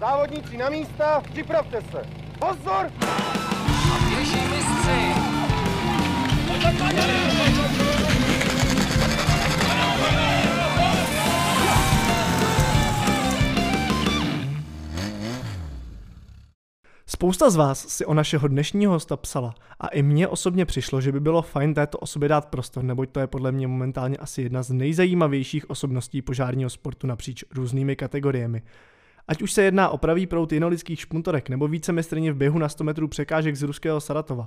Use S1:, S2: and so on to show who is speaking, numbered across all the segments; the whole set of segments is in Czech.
S1: Závodníci na místa, připravte se. Pozor!
S2: Běží mistři.
S3: Spousta z vás si o našeho dnešního hosta psala a i mně osobně přišlo, že by bylo fajn této osobě dát prostor, neboť to je podle mě momentálně asi jedna z nejzajímavějších osobností požárního sportu napříč různými kategoriemi. Ať už se jedná o pravý prout jinolických špuntorek nebo více v běhu na 100 metrů překážek z ruského Saratova.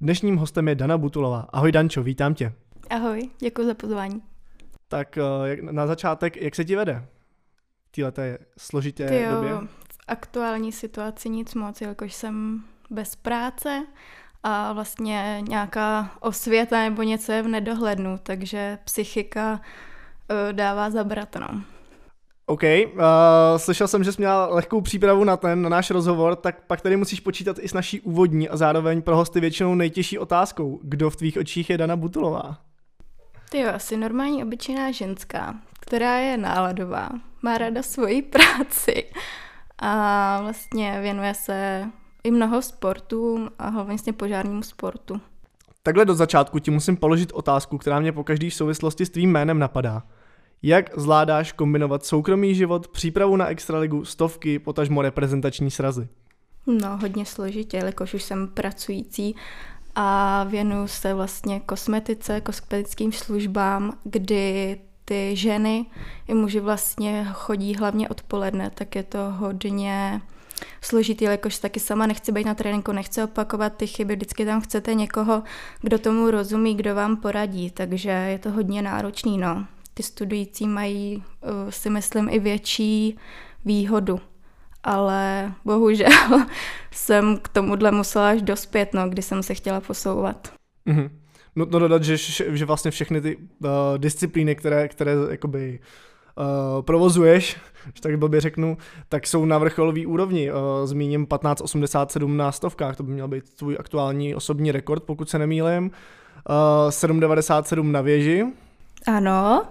S3: Dnešním hostem je Dana Butulová. Ahoj Dančo, vítám tě.
S4: Ahoj, děkuji za pozvání.
S3: Tak eh, jak- na začátek, jak se ti vede v této složité
S4: Ty
S3: době?
S4: v aktuální situaci nic moc, jelikož jsem bez práce a vlastně nějaká osvěta nebo něco je v nedohlednu, takže psychika eh, dává zabrat, no.
S3: OK, uh, slyšel jsem, že jsi měla lehkou přípravu na ten, na náš rozhovor, tak pak tady musíš počítat i s naší úvodní a zároveň pro hosty většinou nejtěžší otázkou. Kdo v tvých očích je Dana Butulová?
S4: Ty jo, asi normální obyčejná ženská, která je náladová, má ráda svoji práci a vlastně věnuje se i mnoho sportům a hlavně vlastně požárnímu sportu.
S3: Takhle do začátku ti musím položit otázku, která mě po každý v souvislosti s tvým jménem napadá. Jak zvládáš kombinovat soukromý život, přípravu na extraligu, stovky, potažmo reprezentační srazy?
S4: No, hodně složitě, jelikož už jsem pracující a věnuju se vlastně kosmetice, kosmetickým službám, kdy ty ženy i muži vlastně chodí hlavně odpoledne, tak je to hodně složitý, jelikož taky sama nechci být na tréninku, nechci opakovat ty chyby, vždycky tam chcete někoho, kdo tomu rozumí, kdo vám poradí, takže je to hodně náročný, no. Ty studující mají, uh, si myslím, i větší výhodu ale bohužel jsem k tomuhle musela až dospět, no, kdy jsem se chtěla posouvat.
S3: Mhm. Nutno dodat, že, že vlastně všechny ty uh, disciplíny, které, které jakoby uh, provozuješ, že tak blbě řeknu, tak jsou na vrcholový úrovni. Uh, zmíním 1587 na stovkách, to by měl být tvůj aktuální osobní rekord, pokud se nemýlím. Uh, 797 na věži,
S4: Ano,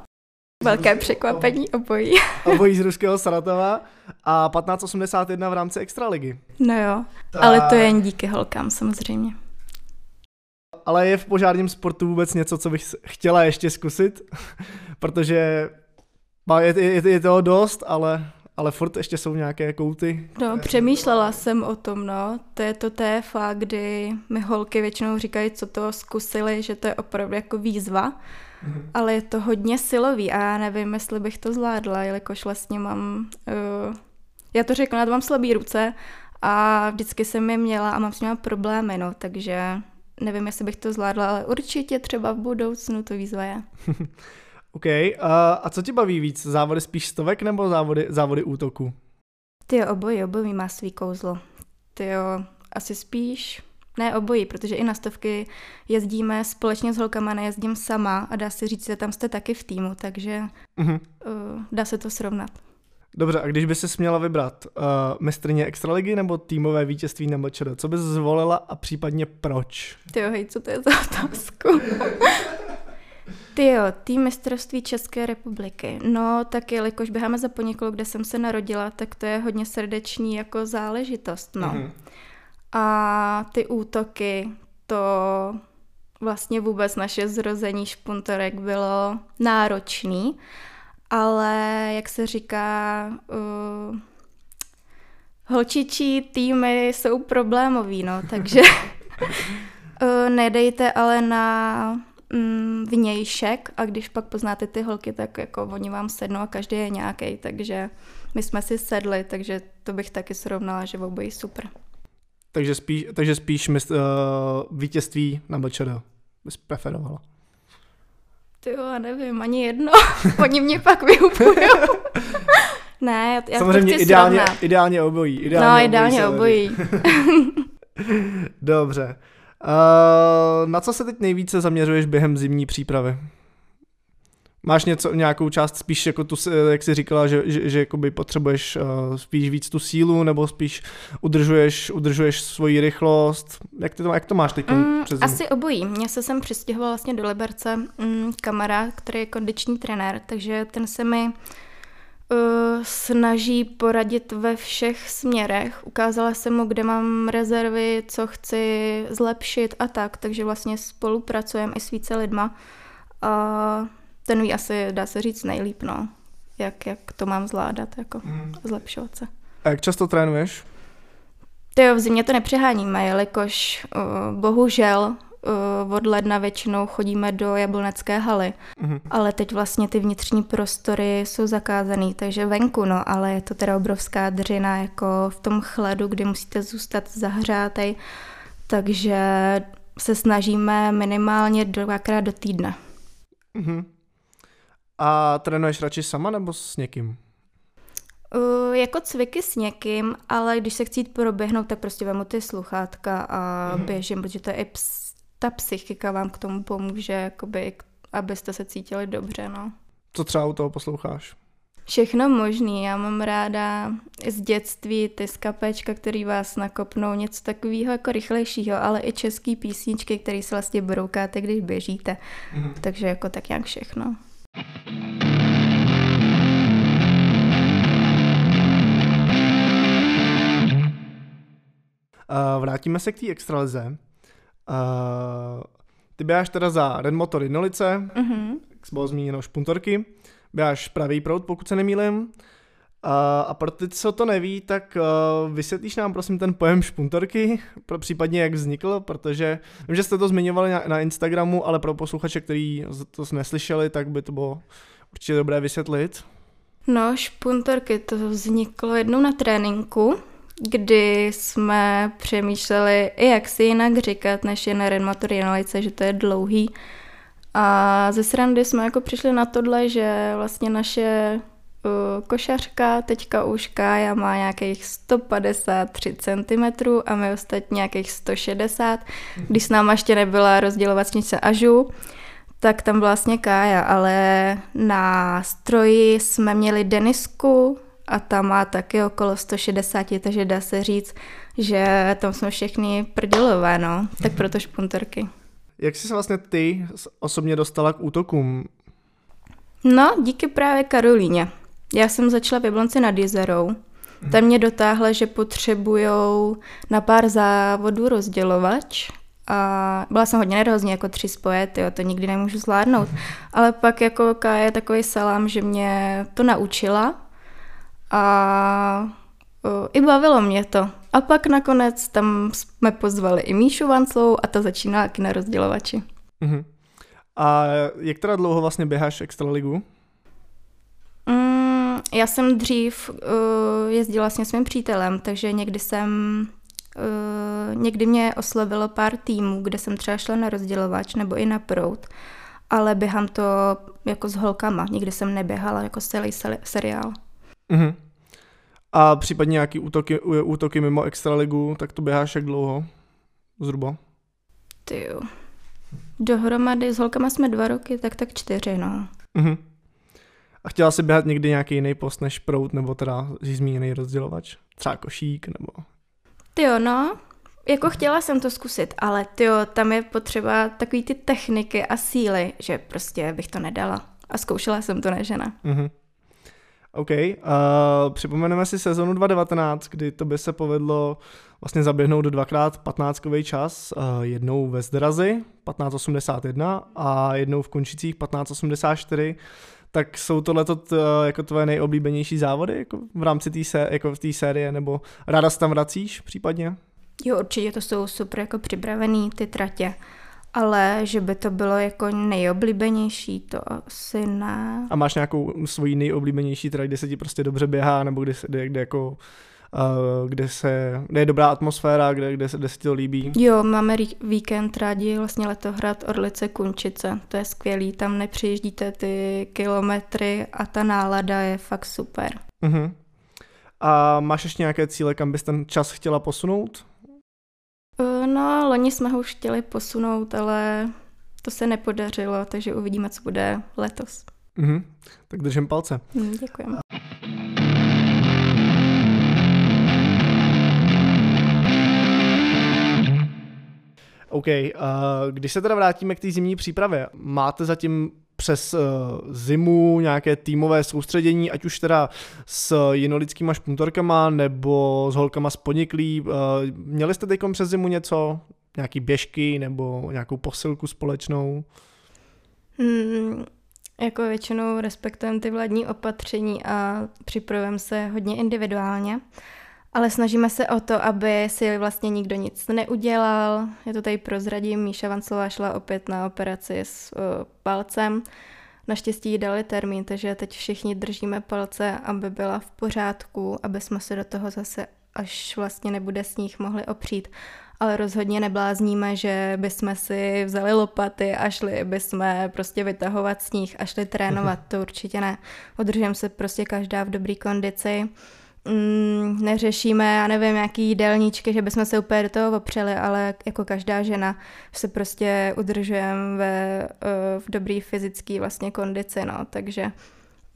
S4: velké překvapení obojí.
S3: obojí z ruského Saratova a 1581 v rámci extraligy.
S4: No jo, ale to je jen díky holkám samozřejmě.
S3: Ale je v požárním sportu vůbec něco, co bych chtěla ještě zkusit, protože je, je, je toho dost, ale, ale furt ještě jsou nějaké kouty.
S4: No, přemýšlela jsem o tom, no. To je to TFA, kdy mi holky většinou říkají, co to zkusili, že to je opravdu jako výzva. Ale je to hodně silový a já nevím, jestli bych to zvládla, jelikož vlastně mám, uh, já to řeknu, já mám slabý ruce a vždycky jsem je měla a mám s nimi problémy, no, takže nevím, jestli bych to zvládla, ale určitě třeba v budoucnu to výzva je.
S3: OK, a, a co tě baví víc? Závody spíš stovek nebo závody, závody útoku?
S4: Ty obojí, obojí má svý kouzlo. Ty jo, asi spíš, ne obojí, protože i na stovky jezdíme společně s holkama, nejezdím sama a dá se říct, že tam jste taky v týmu, takže
S3: Mhm.
S4: uh, dá se to srovnat.
S3: Dobře, a když by se směla vybrat uh, mistrně extraligy nebo týmové vítězství na MČD, co bys zvolila a případně proč?
S4: Ty jo, hej, co to je za otázku? Ty jo, tým mistrovství České republiky. No, tak jelikož běháme za Ponikolu, kde jsem se narodila, tak to je hodně srdeční jako záležitost, no.
S3: Mhm.
S4: A ty útoky, to vlastně vůbec naše zrození špuntorek bylo náročný, ale jak se říká, uh, holčičí týmy jsou problémový, no, takže uh, nedejte ale na mm, vnějšek a když pak poznáte ty holky, tak jako oni vám sednou a každý je nějaký, takže my jsme si sedli, takže to bych taky srovnala, že obojí super.
S3: Takže spíš, takže spíš mist, uh, vítězství na MČD bys preferovala.
S4: Ty jo, nevím, ani jedno. Oni mě pak vyhupujou. ne, já,
S3: Samozřejmě
S4: to chci
S3: ideálně,
S4: srovnat.
S3: ideálně obojí.
S4: No,
S3: Ideálně
S4: ideálně
S3: se
S4: obojí.
S3: Dobře. Uh, na co se teď nejvíce zaměřuješ během zimní přípravy? Máš něco, nějakou část spíš jako tu, jak jsi říkala, že, že, že jakoby potřebuješ uh, spíš víc tu sílu, nebo spíš udržuješ, udržuješ svoji rychlost? Jak, ty to, jak to máš teď
S4: Mm,
S3: přes zimu?
S4: asi obojí. Mně se sem přistěhoval vlastně do Liberce mm, kamarád, který je kondiční trenér, takže ten se mi Uh, snaží poradit ve všech směrech. Ukázala jsem mu, kde mám rezervy, co chci zlepšit a tak, takže vlastně spolupracujeme i s více lidma. A ten ví asi, dá se říct, nejlíp, no. Jak, jak to mám zvládat, jako
S3: Mm.
S4: zlepšovat se.
S3: A jak často trénuješ?
S4: Ty jo, v zimě to nepřeháníme, jelikož uh, bohužel uh, od ledna většinou chodíme do jablonecké haly,
S3: Mhm.
S4: ale teď vlastně ty vnitřní prostory jsou zakázaný, takže venku, no, ale je to teda obrovská dřina jako v tom chladu, kdy musíte zůstat zahřátej, takže se snažíme minimálně dvakrát do týdne.
S3: Mhm. A trénuješ radši sama nebo s někým?
S4: Uh, jako cviky s někým, ale když se chci jít proběhnout, tak prostě vemu ty sluchátka a
S3: Mhm.
S4: běžím, protože to je i ps- ta psychika vám k tomu pomůže, jakoby, abyste se cítili dobře, no.
S3: Co třeba u toho posloucháš?
S4: Všechno možný, já mám ráda z dětství ty skapečka, který vás nakopnou, něco takového jako rychlejšího, ale i český písničky, které se vlastně broukáte, když běžíte.
S3: Mhm.
S4: Takže jako tak nějak všechno.
S3: Uh, vrátíme se k té extralize. Uh, ty běháš teda za Red Motor Jednolice,
S4: Mhm.
S3: jak bylo zmíněno špuntorky, běháš pravý proud, pokud se nemýlim. Uh, a pro ty, co to neví, tak uh, vysvětlíš nám prosím ten pojem špuntorky, pro případně jak vznikl, protože vím, že jste to zmiňovali na, na Instagramu, ale pro posluchače, který to neslyšeli, tak by to bylo určitě dobré vysvětlit.
S4: No, špuntorky, to vzniklo jednou na tréninku, kdy jsme přemýšleli, jak si jinak říkat, než je na Renmotor Jenolice, že to je dlouhý. A ze srandy jsme jako přišli na tohle, že vlastně naše košařka, teďka už Kája má nějakých 153 cm a my ostatní nějakých 160. Když s náma ještě nebyla rozdělovačnice Ažu, tak tam vlastně Kája, ale na stroji jsme měli Denisku a ta má taky okolo 160, takže dá se říct, že tam jsme všichni prdělové, no. Tak proto špuntorky.
S3: Jak jsi se vlastně ty osobně dostala k útokům?
S4: No, díky právě Karolíně. Já jsem začala v Jablonci nad Jezerou. Tam mě dotáhla, že potřebujou na pár závodů rozdělovač a byla jsem hodně nervózní, jako tři spoje, tyjo, to nikdy nemůžu zvládnout. Ale pak jako K je takový salám, že mě to naučila a o, i bavilo mě to. A pak nakonec tam jsme pozvali i Míšu Vanclou a ta začínala taky na rozdělovači.
S3: Mhm. A jak teda dlouho vlastně běháš Extraligu?
S4: Já jsem dřív uh, jezdila s svým přítelem, takže někdy jsem, uh, někdy mě oslovilo pár týmů, kde jsem třeba šla na rozdělovač nebo i na prout, ale běhám to jako s holkama, nikdy jsem neběhala jako celý seri- seriál.
S3: Mhm. A případně nějaký útoky, útoky mimo Extraligu, tak to běháš jak dlouho? Zhruba.
S4: Ty jo. Dohromady s holkama jsme dva roky, tak tak čtyři, no.
S3: Mhm. A chtěla jsi běhat někdy nějaký jiný post než prout, nebo teda zmíněný rozdělovač? Třeba košík, nebo...
S4: Ty jo, no, jako chtěla jsem to zkusit, ale ty jo, tam je potřeba takový ty techniky a síly, že prostě bych to nedala. A zkoušela jsem to, ne žena.
S3: OK. Uh, připomeneme si sezonu 2019, kdy to by se povedlo vlastně zaběhnout dvakrát 15 čas, uh, jednou ve Zdrazi 1581 a jednou v Končicích 1584. Tak jsou tohle jako tvoje nejoblíbenější závody jako v rámci té sé- jako v série, nebo ráda se tam vracíš případně?
S4: Jo, určitě to jsou super jako připravený ty tratě, ale že by to bylo jako nejoblíbenější, to asi ne.
S3: A máš nějakou svoji nejoblíbenější trať, kde se ti prostě dobře běhá, nebo kde, se, kde, kde jako uh, kde, se, kde je dobrá atmosféra, kde, kde, se, kde se ti to líbí?
S4: Jo, máme rí- víkend rádi vlastně letohrad Orlice Kunčice, to je skvělý, tam nepřijíždíte ty kilometry a ta nálada je fakt super.
S3: Uh-huh. A máš ještě nějaké cíle, kam bys ten čas chtěla posunout?
S4: Eh, No, loni jsme ho už chtěli posunout, ale to se nepodařilo, takže uvidíme, co bude letos.
S3: Uh-huh. Tak držím palce.
S4: Hm, děkujeme.
S3: OK, uh, když se teda vrátíme k té zimní přípravě, máte zatím přes uh, zimu nějaké týmové soustředění, ať už teda s jinolickýma špuntorkama nebo s holkama z podniklí. Uh, měli jste teď přes zimu něco? Nějaký běžky nebo nějakou posilku společnou?
S4: Hmm, jako většinou respektujeme ty vládní opatření a připravujeme se hodně individuálně. Ale snažíme se o to, aby si vlastně nikdo nic neudělal. Je to tady prozradím, Míša Vanclová šla opět na operaci s uh, palcem. Naštěstí jí dali termín, takže teď všichni držíme palce, aby byla v pořádku, aby jsme se do toho zase, až vlastně nebude sníh, mohli opřít. Ale rozhodně neblázníme, že bychom si vzali lopaty a šli bychom prostě vytahovat sníh a šli trénovat, to určitě ne. Udržujeme se prostě každá v dobré kondici mm, neřešíme, já nevím, jaký jídelníčky, že bychom se úplně do toho opřeli, ale jako každá žena se prostě udržujeme ve, eh, v dobrý fyzický vlastně kondici, no, takže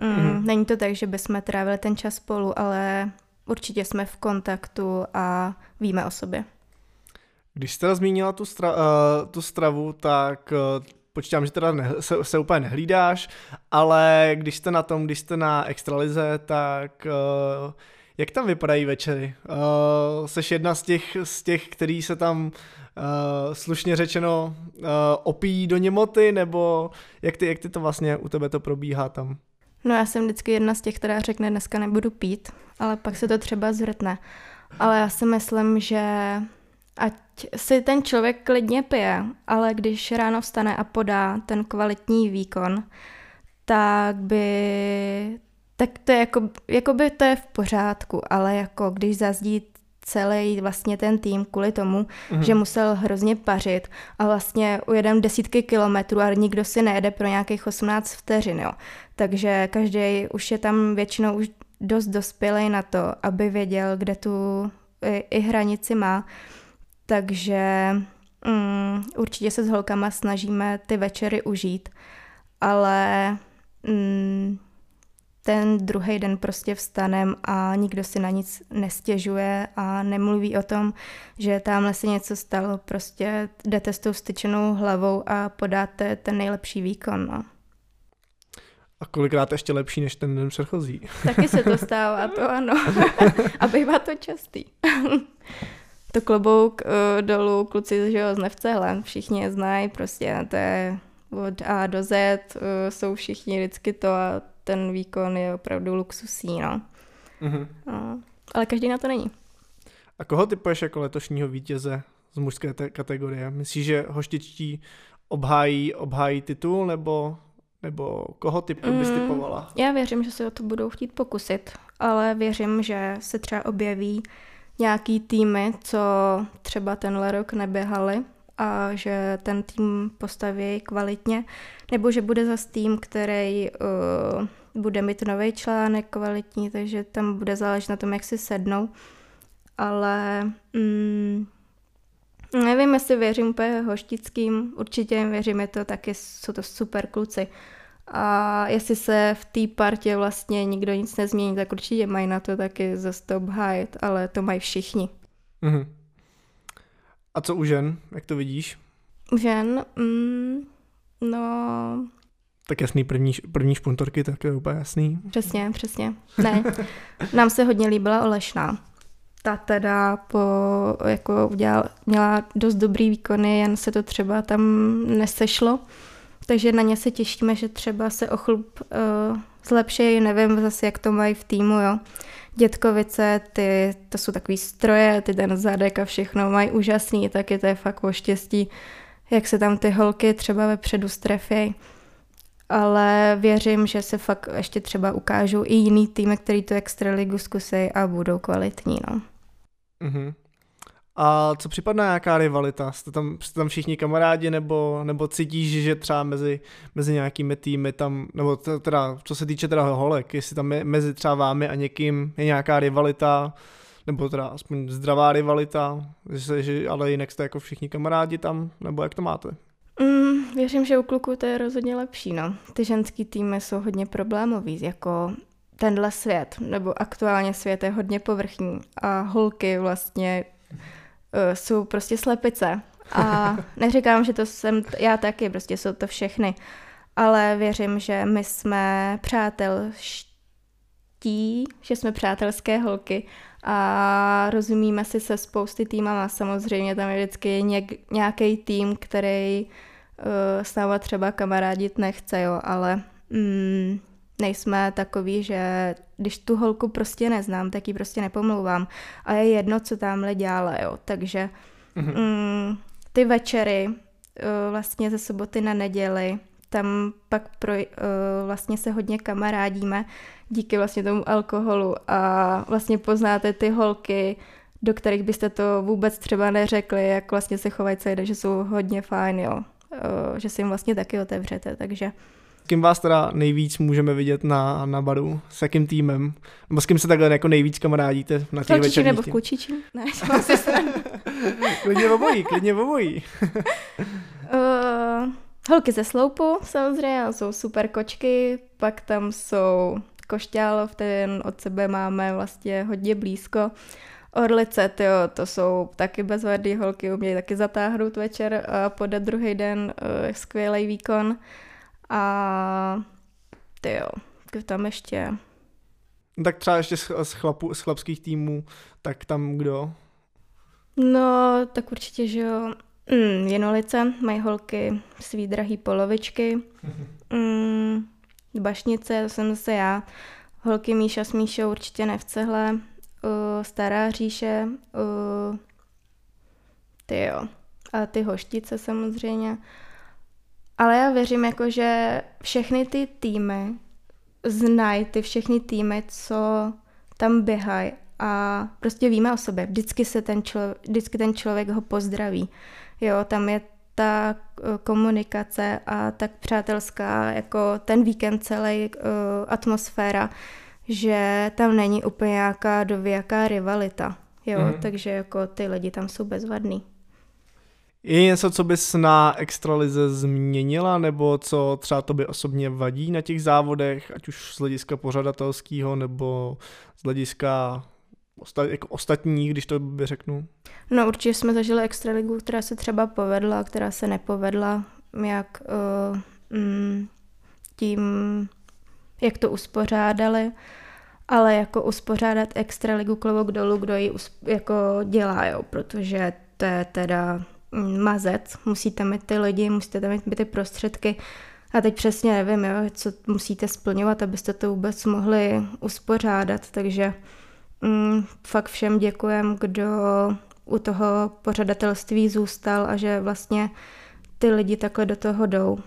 S4: mm, mm. není to tak, že bychom trávili ten čas spolu, ale určitě jsme v kontaktu a víme o sobě.
S3: Když jste zmínila tu, stra, uh, tu stravu, tak uh, počítám, že teda ne, se, se úplně nehlídáš, ale když jste na tom, když jste na extralize, tak uh, jak tam vypadají večery? Uh, seš jedna z těch, z těch, který se tam uh, slušně řečeno uh, opíjí do němoty, nebo jak ty, jak ty to vlastně u tebe to probíhá tam?
S4: No já jsem vždycky jedna z těch, která řekne, dneska nebudu pít, ale pak se to třeba zvrtne. Ale já si myslím, že ať si ten člověk klidně pije, ale když ráno vstane a podá ten kvalitní výkon, tak by tak to je jako, jako by to je v pořádku, ale jako když zazdí celý vlastně ten tým kvůli tomu, mm-hmm. že musel hrozně pařit a vlastně ujedem desítky kilometrů a nikdo si nejede pro nějakých 18 vteřin, jo. Takže každý už je tam většinou už dost dospělý na to, aby věděl, kde tu i, i hranici má. Takže mm, určitě se s holkama snažíme ty večery užít, ale mm, ten druhý den prostě vstanem a nikdo si na nic nestěžuje a nemluví o tom, že tamhle se něco stalo, prostě jdete s tou styčenou hlavou a podáte ten nejlepší výkon. No.
S3: A kolikrát ještě lepší než ten den předchozí.
S4: Taky se to stává, to ano. a bývá to častý. To klobouk uh, dolů, kluci že jo, z Nevcehlem, všichni je znají, prostě to je od A do Z, uh, jsou všichni vždycky to a ten výkon je opravdu luxusní, no. Mm-hmm. no. Ale každý na to není.
S3: A koho typuješ jako letošního vítěze z mužské te- kategorie? Myslíš, že hoštičtí obhájí, obhájí titul, nebo, nebo koho typu mm, bys typovala?
S4: Já věřím, že se o to budou chtít pokusit, ale věřím, že se třeba objeví nějaký týmy, co třeba tenhle rok neběhali a že ten tým postaví kvalitně, nebo že bude za tým, který uh, bude mít nový článek kvalitní, takže tam bude záležet na tom, jak si sednou. Ale mm, nevím, jestli věřím úplně hoštickým, určitě jim věřím, je to taky, jsou to super kluci. A jestli se v té partě vlastně nikdo nic nezmění, tak určitě mají na to taky za stop hájet, ale to mají všichni. Mm-hmm.
S3: A co u žen? Jak to vidíš?
S4: U žen? Mm, no...
S3: Tak jasný, první, první špuntorky, tak je úplně jasný.
S4: Přesně, přesně. Ne, nám se hodně líbila Olešná. Ta teda po, jako udělal, měla dost dobrý výkony, jen se to třeba tam nesešlo. Takže na ně se těšíme, že třeba se o chlup uh, zlepší, nevím zase, jak to mají v týmu, jo. Dětkovice, ty, to jsou takový stroje, ty ten zadek a všechno mají úžasný, taky to je fakt o štěstí, jak se tam ty holky třeba vepředu strefějí. Ale věřím, že se fakt ještě třeba ukážou i jiný týmy, který tu extraligu zkusí a budou kvalitní, no. Mm-hmm.
S3: A co připadne nějaká rivalita? Jste tam, jste tam všichni kamarádi nebo, nebo cítíš, že třeba mezi, mezi nějakými týmy tam, nebo teda, co se týče teda holek, jestli tam je, mezi třeba vámi a někým je nějaká rivalita, nebo teda aspoň zdravá rivalita, že, že, ale jinak jste jako všichni kamarádi tam, nebo jak to máte?
S4: Mm, věřím, že u kluků to je rozhodně lepší, no. Ty ženský týmy jsou hodně problémový, jako tenhle svět, nebo aktuálně svět je hodně povrchní a holky vlastně uh, jsou prostě slepice. A neříkám, že to jsem já taky, prostě jsou to všechny. ale věřím, že my jsme přátelští, že jsme přátelské holky a rozumíme si se spousty týmama. Samozřejmě tam je vždycky něk, nějaký tým, který uh, s náma třeba kamarádit nechce, jo, ale mm, nejsme takový, že když tu holku prostě neznám, tak ji prostě nepomlouvám. A je jedno, co tamhle dělá, jo. Takže mm-hmm. mm, ty večery uh, vlastně ze soboty na neděli, tam pak pro, uh, vlastně se hodně kamarádíme díky vlastně tomu alkoholu a vlastně poznáte ty holky, do kterých byste to vůbec třeba neřekli, jak vlastně se chovají celý den, že jsou hodně fajn, jo. Uh, že si jim vlastně taky otevřete, takže
S3: kým vás teda nejvíc můžeme vidět na, na baru? S jakým týmem? Nebo s kým se takhle jako nejvíc kamarádíte na těch večerních
S4: nebo v Kučiči? Ne,
S3: klidně obojí, klidně obojí.
S4: uh, holky ze Sloupu samozřejmě, jsou super kočky, pak tam jsou Košťálov, ten od sebe máme vlastně hodně blízko. Orlice, tyjo, to jsou taky bezvadný holky, umějí taky zatáhnout večer a podat druhý den uh, skvělý výkon. A ty jo, tam ještě...
S3: Tak třeba ještě z, chlapu, z chlapských týmů, tak tam kdo?
S4: No, tak určitě, že jo. Mm, Jenolice, mají holky svý drahý polovičky. Mm, bašnice, to jsem zase já. Holky Míša s Míšou určitě ne v cehle. Uh, stará říše. Uh, ty jo. A ty hoštice samozřejmě. Ale já věřím, jako, že všechny ty týmy znají ty všechny týmy, co tam běhají a prostě víme o sobě. Vždycky, se ten člověk, vždycky ten člověk ho pozdraví. Jo, tam je ta eh, komunikace a tak přátelská, jako ten víkend celý uh, atmosféra, že tam není úplně nějaká dovějaká rivalita. Jo, mm. takže jako ty lidi tam jsou bezvadný.
S3: Je něco, co bys na extralize změnila, nebo co třeba tobě osobně vadí na těch závodech, ať už z hlediska pořadatelského, nebo z hlediska osta- jako ostatních, když to by řeknu?
S4: No určitě jsme zažili extraligu, která se třeba povedla, která se nepovedla, jak uh, tím, jak to uspořádali, ale jako uspořádat extraligu klobouk dolů, kdo ji usp- jako dělá, jo, protože to je teda mazec, musíte mít ty lidi, musíte tam mít ty prostředky. A teď přesně nevím, jo, co musíte splňovat, abyste to vůbec mohli uspořádat, takže mm, fakt všem děkujem, kdo u toho pořadatelství zůstal a že vlastně ty lidi takhle do toho jdou.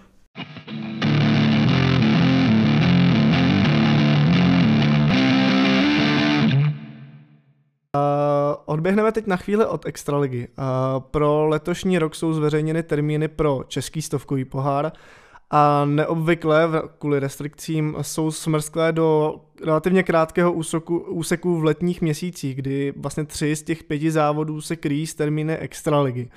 S3: Odběhneme teď na chvíli od Extraligy. Pro letošní rok jsou zveřejněny termíny pro český stovkový pohár a neobvykle kvůli restrikcím jsou smrsklé do relativně krátkého úseku, úseku v letních měsících, kdy vlastně tři z těch pěti závodů se kryjí s termíny Extraligy.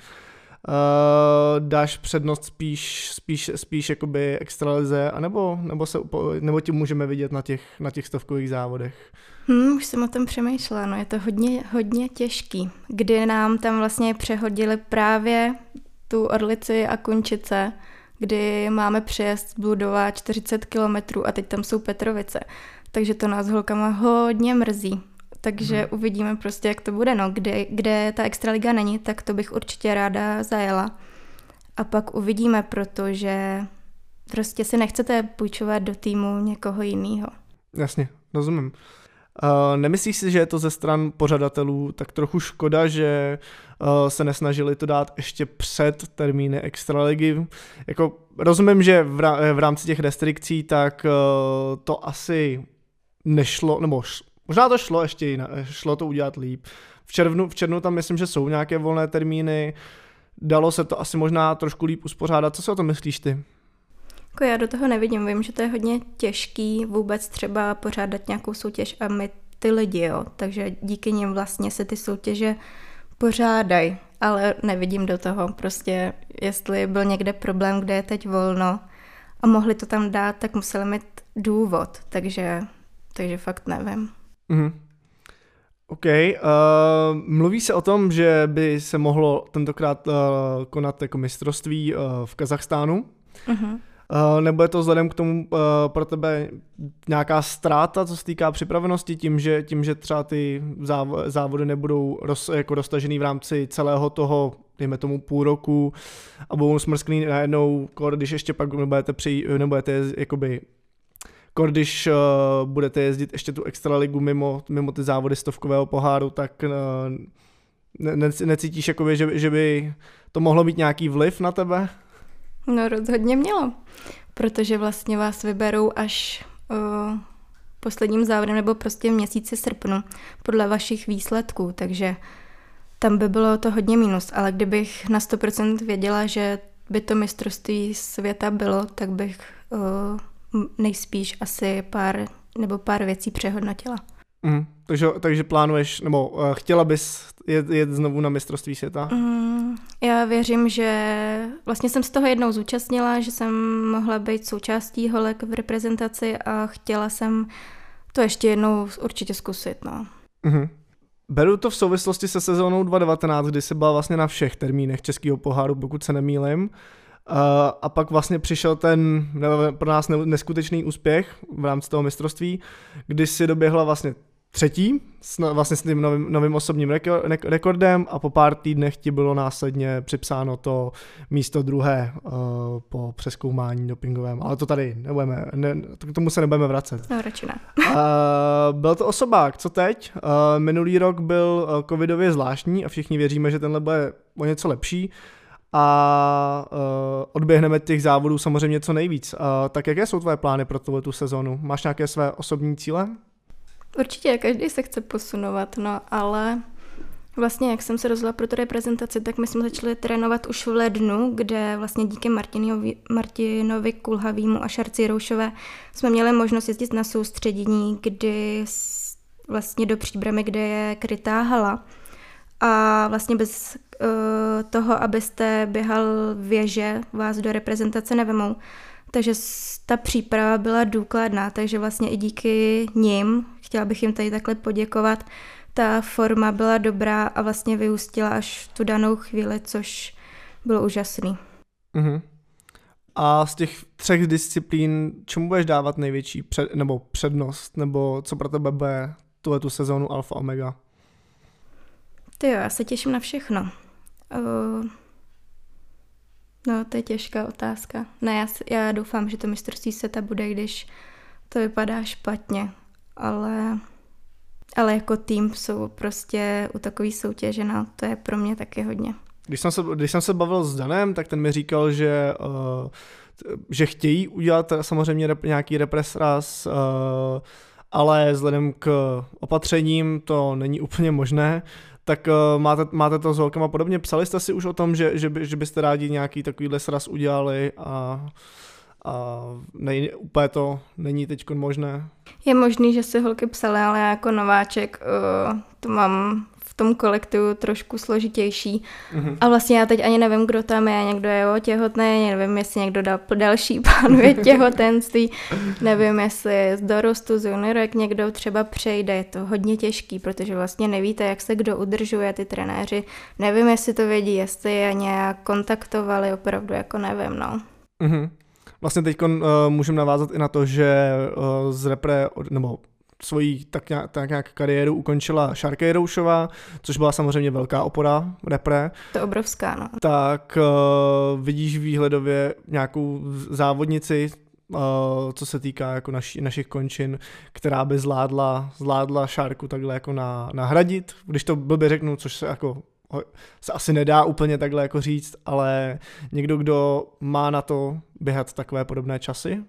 S3: Uh, dáš přednost spíš, spíš, spíš jakoby extralize, anebo, nebo, se, nebo ti můžeme vidět na těch, na těch stovkových závodech?
S4: Hmm, už jsem o tom přemýšlela, no je to hodně, hodně těžký, kdy nám tam vlastně přehodili právě tu Orlici a Kunčice, kdy máme přejezd z Bludova 40 kilometrů a teď tam jsou Petrovice. Takže to nás holkama hodně mrzí. Takže hmm. uvidíme prostě, jak to bude. No, kde, kde ta extraliga není, tak to bych určitě ráda zajela. A pak uvidíme, protože prostě si nechcete půjčovat do týmu někoho jiného.
S3: Jasně, rozumím. Uh, nemyslíš si, že je to ze stran pořadatelů tak trochu škoda, že uh, se nesnažili to dát ještě před termíny extraligy? Jako, rozumím, že v, v rámci těch restrikcí tak uh, to asi nešlo, nebo možná to šlo ještě jinak, šlo to udělat líp. V červnu, v červnu tam myslím, že jsou nějaké volné termíny, dalo se to asi možná trošku líp uspořádat. Co si o tom myslíš ty?
S4: Jako já do toho nevidím, vím, že to je hodně těžký vůbec třeba pořádat nějakou soutěž a my ty lidi, jo, takže díky nim vlastně se ty soutěže pořádají, ale nevidím do toho, prostě jestli byl někde problém, kde je teď volno a mohli to tam dát, tak museli mít důvod, takže, takže fakt nevím. Mm-hmm.
S3: OK. Uh, mluví se o tom, že by se mohlo tentokrát uh, konat jako mistrovství uh, v Kazachstánu. Uh-huh. Uh, nebo je to vzhledem k tomu uh, pro tebe nějaká ztráta, co se týká připravenosti, tím, že, tím, že třeba ty závody nebudou roz, jako roztažený v rámci celého toho, dejme tomu půl roku a budou smrskný najednou, když ještě pak nebudete, při, nebudete jakoby když uh, budete jezdit ještě tu extraligu mimo, mimo ty závody stovkového poháru, tak uh, ne, ne, necítíš, jakoby, že, že by to mohlo mít nějaký vliv na tebe?
S4: No rozhodně mělo, protože vlastně vás vyberou až uh, posledním závodem nebo prostě v měsíci srpnu podle vašich výsledků, takže tam by bylo to hodně minus, ale kdybych na 100% věděla, že by to mistrovství světa bylo, tak bych uh, nejspíš asi pár nebo pár věcí přehodnotila.
S3: Mm, takže, takže plánuješ, nebo uh, chtěla bys jet, jet znovu na mistrovství světa?
S4: Mm, já věřím, že vlastně jsem z toho jednou zúčastnila, že jsem mohla být součástí holek v reprezentaci a chtěla jsem to ještě jednou určitě zkusit. No.
S3: Mm-hmm. Beru to v souvislosti se sezónou 2019, kdy se byla vlastně na všech termínech Českého poháru, pokud se nemýlim. Uh, a pak vlastně přišel ten pro nás neskutečný úspěch v rámci toho mistrovství, kdy si doběhla vlastně třetí, s, vlastně s tím novým, novým osobním rekordem a po pár týdnech ti bylo následně připsáno to místo druhé uh, po přeskoumání dopingovém. Ale to tady nebudeme, ne, k tomu se nebudeme vracet.
S4: No, radši ne.
S3: uh, byl to osobák, co teď? Uh, minulý rok byl uh, covidově zvláštní a všichni věříme, že tenhle bude o něco lepší a uh, odběhneme těch závodů samozřejmě co nejvíc. Uh, tak jaké jsou tvoje plány pro tuto sezonu? Máš nějaké své osobní cíle?
S4: Určitě, každý se chce posunovat, no ale vlastně jak jsem se rozhodla pro tu reprezentaci, tak my jsme začali trénovat už v lednu, kde vlastně díky Martinovi, Martinovi Kulhavýmu a Šarci Roušové jsme měli možnost jezdit na soustředění, kdy vlastně do příbramy, kde je krytá hala. A vlastně bez uh, toho, abyste běhal věže, vás do reprezentace nevemou. Takže ta příprava byla důkladná, takže vlastně i díky nim, chtěla bych jim tady takhle poděkovat, ta forma byla dobrá a vlastně vyústila až tu danou chvíli, což bylo úžasný.
S3: Mm-hmm. A z těch třech disciplín, čemu budeš dávat největší před, nebo přednost, nebo co pro tebe bude tuhle tu sezónu Alfa Omega?
S4: Ty jo, já se těším na všechno. Uh, No, to je těžká otázka. Ne, já, já doufám, že to mistrovství světa bude, když to vypadá špatně, ale, ale jako tým jsou prostě u takové soutěže, no, to je pro mě taky hodně.
S3: Když jsem se, když jsem se bavil s Danem, tak ten mi říkal, že, uh, že chtějí udělat samozřejmě rep, nějaký represras, uh, ale vzhledem k opatřením to není úplně možné tak uh, máte, máte to s holkama podobně. Psali jste si už o tom, že, že, by, že byste rádi nějaký takovýhle sraz udělali a, a nej, úplně to není teď možné?
S4: Je možný, že si holky psaly, ale já jako nováček uh, to mám tom kolektivu trošku složitější. Mm-hmm. A vlastně já teď ani nevím, kdo tam je, někdo je jo, těhotný, nevím, jestli někdo dal další plánuje těhotenství, nevím, jestli z dorostu, z juniorek někdo třeba přejde, je to hodně těžký, protože vlastně nevíte, jak se kdo udržuje, ty trenéři, nevím, jestli to vědí, jestli je nějak kontaktovali, opravdu jako nevím, no.
S3: Mm-hmm. Vlastně teď uh, můžeme navázat i na to, že uh, z repre, nebo svoji tak nějak, tak nějak kariéru ukončila Šárka Roušová, což byla samozřejmě velká opora repre.
S4: To obrovská, no.
S3: Tak uh, vidíš výhledově nějakou závodnici, uh, co se týká jako naši, našich končin, která by zvládla, zvládla Šárku takhle jako na, nahradit, když to blbě řeknu, což se jako se asi nedá úplně takhle jako říct, ale někdo, kdo má na to běhat takové podobné časy?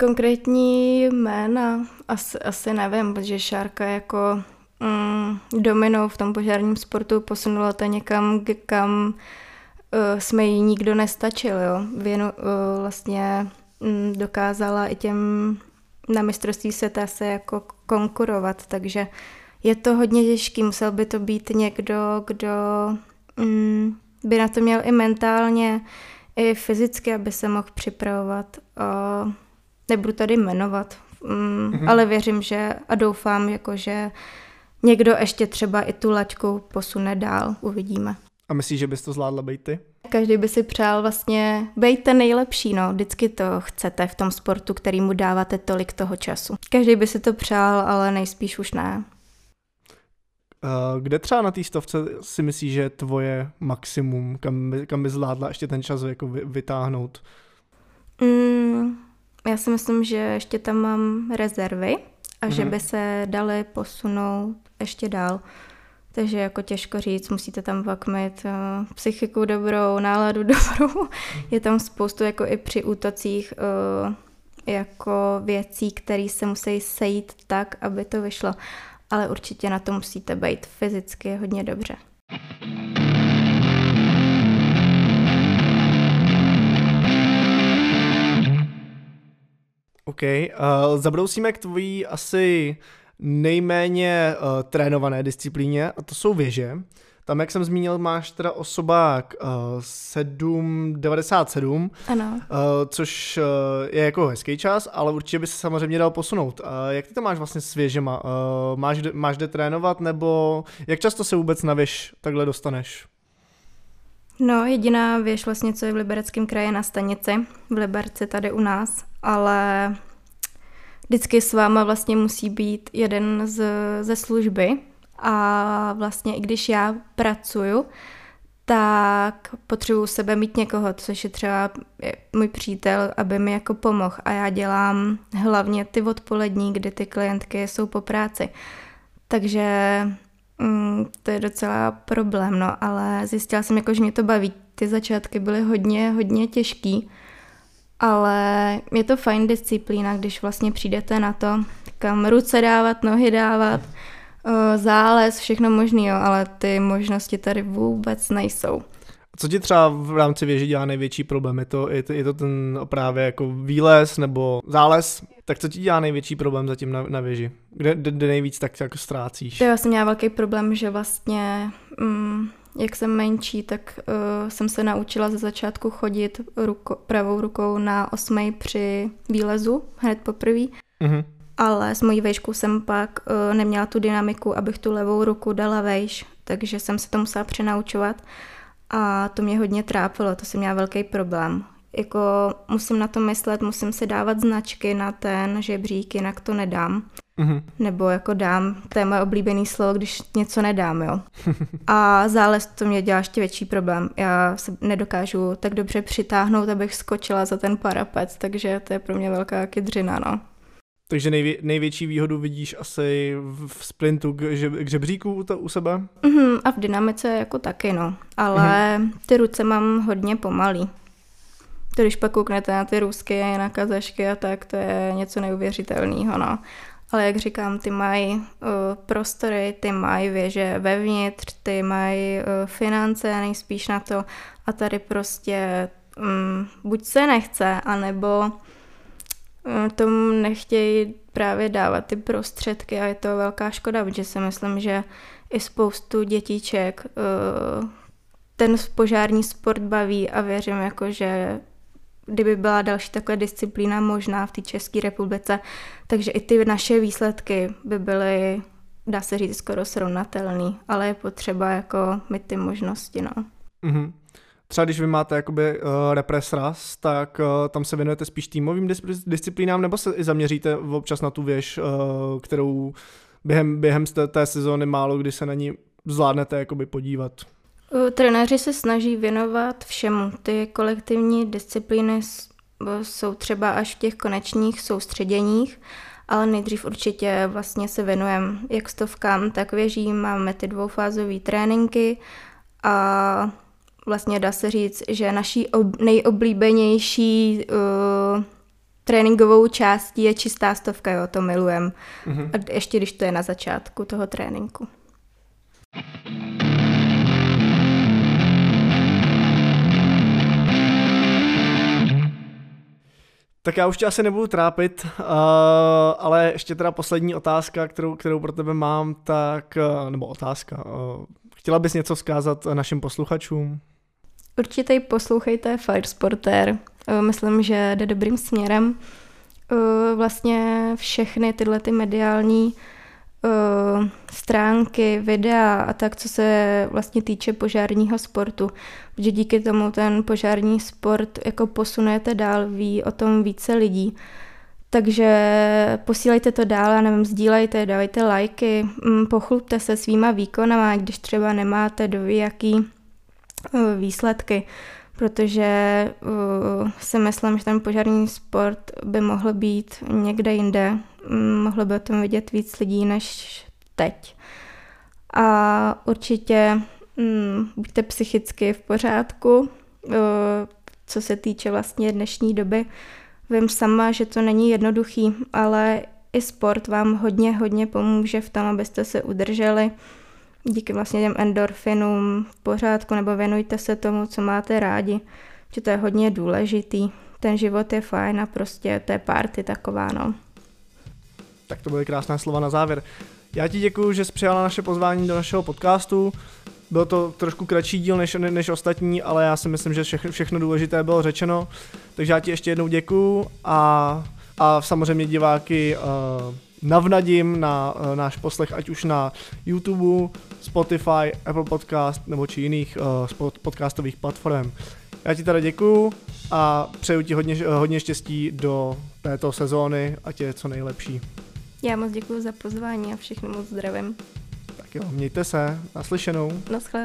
S4: Konkrétní jména asi, asi nevím, protože Šárka jako mm, dominou v tom požárním sportu posunula to někam, kam uh, jsme jí nikdo nestačil. Jo. Věnu, uh, vlastně mm, dokázala i těm na mistrovství světa se jako konkurovat, takže je to hodně těžký, musel by to být někdo, kdo mm, by na to měl i mentálně, i fyzicky, aby se mohl připravovat. Uh, nebudu tady jmenovat, mm, mm-hmm. ale věřím, že a doufám, jako, že někdo ještě třeba i tu laťku posune dál, uvidíme.
S3: A myslíš, že bys to zvládla být ty?
S4: Každý by si přál vlastně být ten nejlepší, no. Vždycky to chcete v tom sportu, který mu dáváte tolik toho času. Každý by si to přál, ale nejspíš už ne.
S3: Uh, kde třeba na té stovce si myslíš, že je tvoje maximum, kam by, kam by zvládla ještě ten čas jako vy, vytáhnout?
S4: Mm, já si myslím, že ještě tam mám rezervy a mm-hmm. že
S3: Mhm.
S4: by se daly posunout ještě dál. Takže jako těžko říct, musíte tam fakt mít uh, psychiku dobrou, náladu dobrou. Je tam spoustu jako i při útocích uh, jako věcí, které se musí sejít tak, aby to vyšlo. Ale určitě na to musíte být fyzicky hodně dobře.
S3: OK, uh, zabrousíme k tvojí asi nejméně uh, trénované disciplíně a to jsou věže. Tam, jak jsem zmínil, máš teda osobák uh, 7,97,
S4: Ano.
S3: uh, což uh, je jako hezký čas, ale určitě by se samozřejmě dal posunout. Uh, jak ty to máš vlastně s věžema? Uh, máš, máš kde trénovat, nebo jak často se vůbec na věž takhle dostaneš?
S4: No, jediná věž vlastně, co je v Libereckém kraji na stanici, v Liberci tady u nás, ale vždycky s váma vlastně musí být jeden z, ze služby a vlastně i když já pracuju, tak potřebuji u sebe mít někoho, což je třeba můj přítel, aby mi jako pomohl a já dělám hlavně ty odpolední, kdy ty klientky jsou po práci. Takže Mm, to je docela problém, no, ale zjistila jsem, jako, že mě to baví. Ty začátky byly hodně, hodně těžký, ale je to fajn disciplína, když vlastně přijdete na to, kam ruce dávat, nohy dávat, eh, zález, všechno možný, jo, ale ty možnosti tady vůbec nejsou.
S3: Co ti třeba v rámci věže dělá největší problém? Je to, je to, je to ten právě jako výlez nebo zález? Tak co ti dělá největší problém zatím na, na věži? Kde, kde, kde nejvíc tak jako ztrácíš?
S4: To já jsem měla velký problém, že vlastně, mm, jak jsem menší, tak uh, jsem se naučila ze začátku chodit ruko, pravou rukou na osmej při výlezu, hned poprvé.
S3: Mhm.
S4: Ale s mojí vejškou jsem pak uh, neměla tu dynamiku, abych tu levou ruku dala vejš, takže jsem se to musela přenaučovat a to mě hodně trápilo, to jsem měla velký problém. Jako musím na to myslet, musím si dávat značky na ten žebřík, jinak to nedám.
S3: Mhm.
S4: Nebo jako dám, to je moje oblíbený slovo, když něco nedám, jo. A zález to mě dělá ještě větší problém. Já se nedokážu tak dobře přitáhnout, abych skočila za ten parapet, takže to je pro mě velká kydřina, no.
S3: Takže nejvě, největší výhodu vidíš asi v, sprintu k, že, k žebříku u, to, u sebe?
S4: Mhm, a v dynamice jako taky, no. Ale ty ruce mám hodně pomalý. To když pak kouknete na ty rusky, na kazašky a tak, to je něco neuvěřitelného, no. Ale jak říkám, ty mají uh, prostory, ty mají věže vevnitř, ty mají uh, finance nejspíš na to. A tady prostě um, buď se nechce, anebo um, tomu nechtějí právě dávat ty prostředky a je to velká škoda, protože si myslím, že i spoustu dětíček uh, ten požární sport baví a věřím, jako, že kdyby byla další takhle disciplína možná v té České republice, takže i ty naše výsledky by byly, dá se říct, skoro srovnatelný, ale je potřeba jako mít ty možnosti, no.
S3: Mhm. Třeba když vy máte jakoby uh, represras, tak uh, tam se věnujete spíš týmovým dis- disciplínám, nebo se i zaměříte občas na tu věž, uh, kterou během, během té, té sezóny málo kdy se na ní zvládnete jakoby podívat?
S4: Uh, Trenéři se snaží věnovat všemu. Ty kolektivní disciplíny s- jsou třeba až v těch konečních soustředěních, ale nejdřív určitě vlastně se věnujeme jak stovkám, tak věžím. Máme ty dvoufázové tréninky a vlastně dá se říct, že naší ob- nejoblíbenější uh, tréninkovou částí je čistá stovka, jo, to milujem.
S3: Mhm.
S4: A ještě když to je na začátku toho tréninku.
S3: Tak já už tě asi nebudu trápit, uh, ale ještě teda poslední otázka, kterou, kterou pro tebe mám, tak, uh, nebo otázka, uh, chtěla bys něco vzkázat našim posluchačům?
S4: Určitě poslouchejte Fire Sporter. Eh, Myslím, že jde dobrým směrem. Eh, Vlastně všechny tyhle ty mediální uh, stránky, videa a tak, co se vlastně týče požárního sportu. Protože díky tomu ten požární sport jako posunujete dál, ví o tom více lidí. Takže posílejte to dál, já nevím, sdílejte, dávejte lajky, mm, pochlubte se svýma výkonama, když třeba nemáte do jaký uh, výsledky, protože uh, si myslím, že ten požární sport by mohl být někde jinde, mohlo by o tom vidět víc lidí než teď. A určitě mm, buďte psychicky v pořádku, uh, co se týče vlastně dnešní doby, Vím sama, že to není jednoduchý, ale i sport vám hodně, hodně pomůže v tom, abyste se udrželi díky vlastně těm endorfinům v pořádku, nebo věnujte se tomu, co máte rádi, že to je hodně důležitý. Ten život je fajn a prostě to je party taková, no.
S3: Tak to byly krásná slova na závěr. Já ti děkuji, že jsi přijala naše pozvání do našeho podcastu. Byl to trošku kratší díl než, než ostatní, ale já si myslím, že všechno, všechno důležité bylo řečeno. Takže já ti ještě jednou děkuju a, a samozřejmě diváky uh, navnadím na uh, náš poslech, ať už na YouTube, Spotify, Apple Podcast nebo či jiných uh, podcastových platform. Já ti teda děkuju a přeju ti hodně, hodně štěstí do této sezóny a tě co nejlepší.
S4: Já moc děkuji za pozvání a všechny moc zdravím.
S3: Tak jo, mějte se, naslyšenou.
S4: Naschle.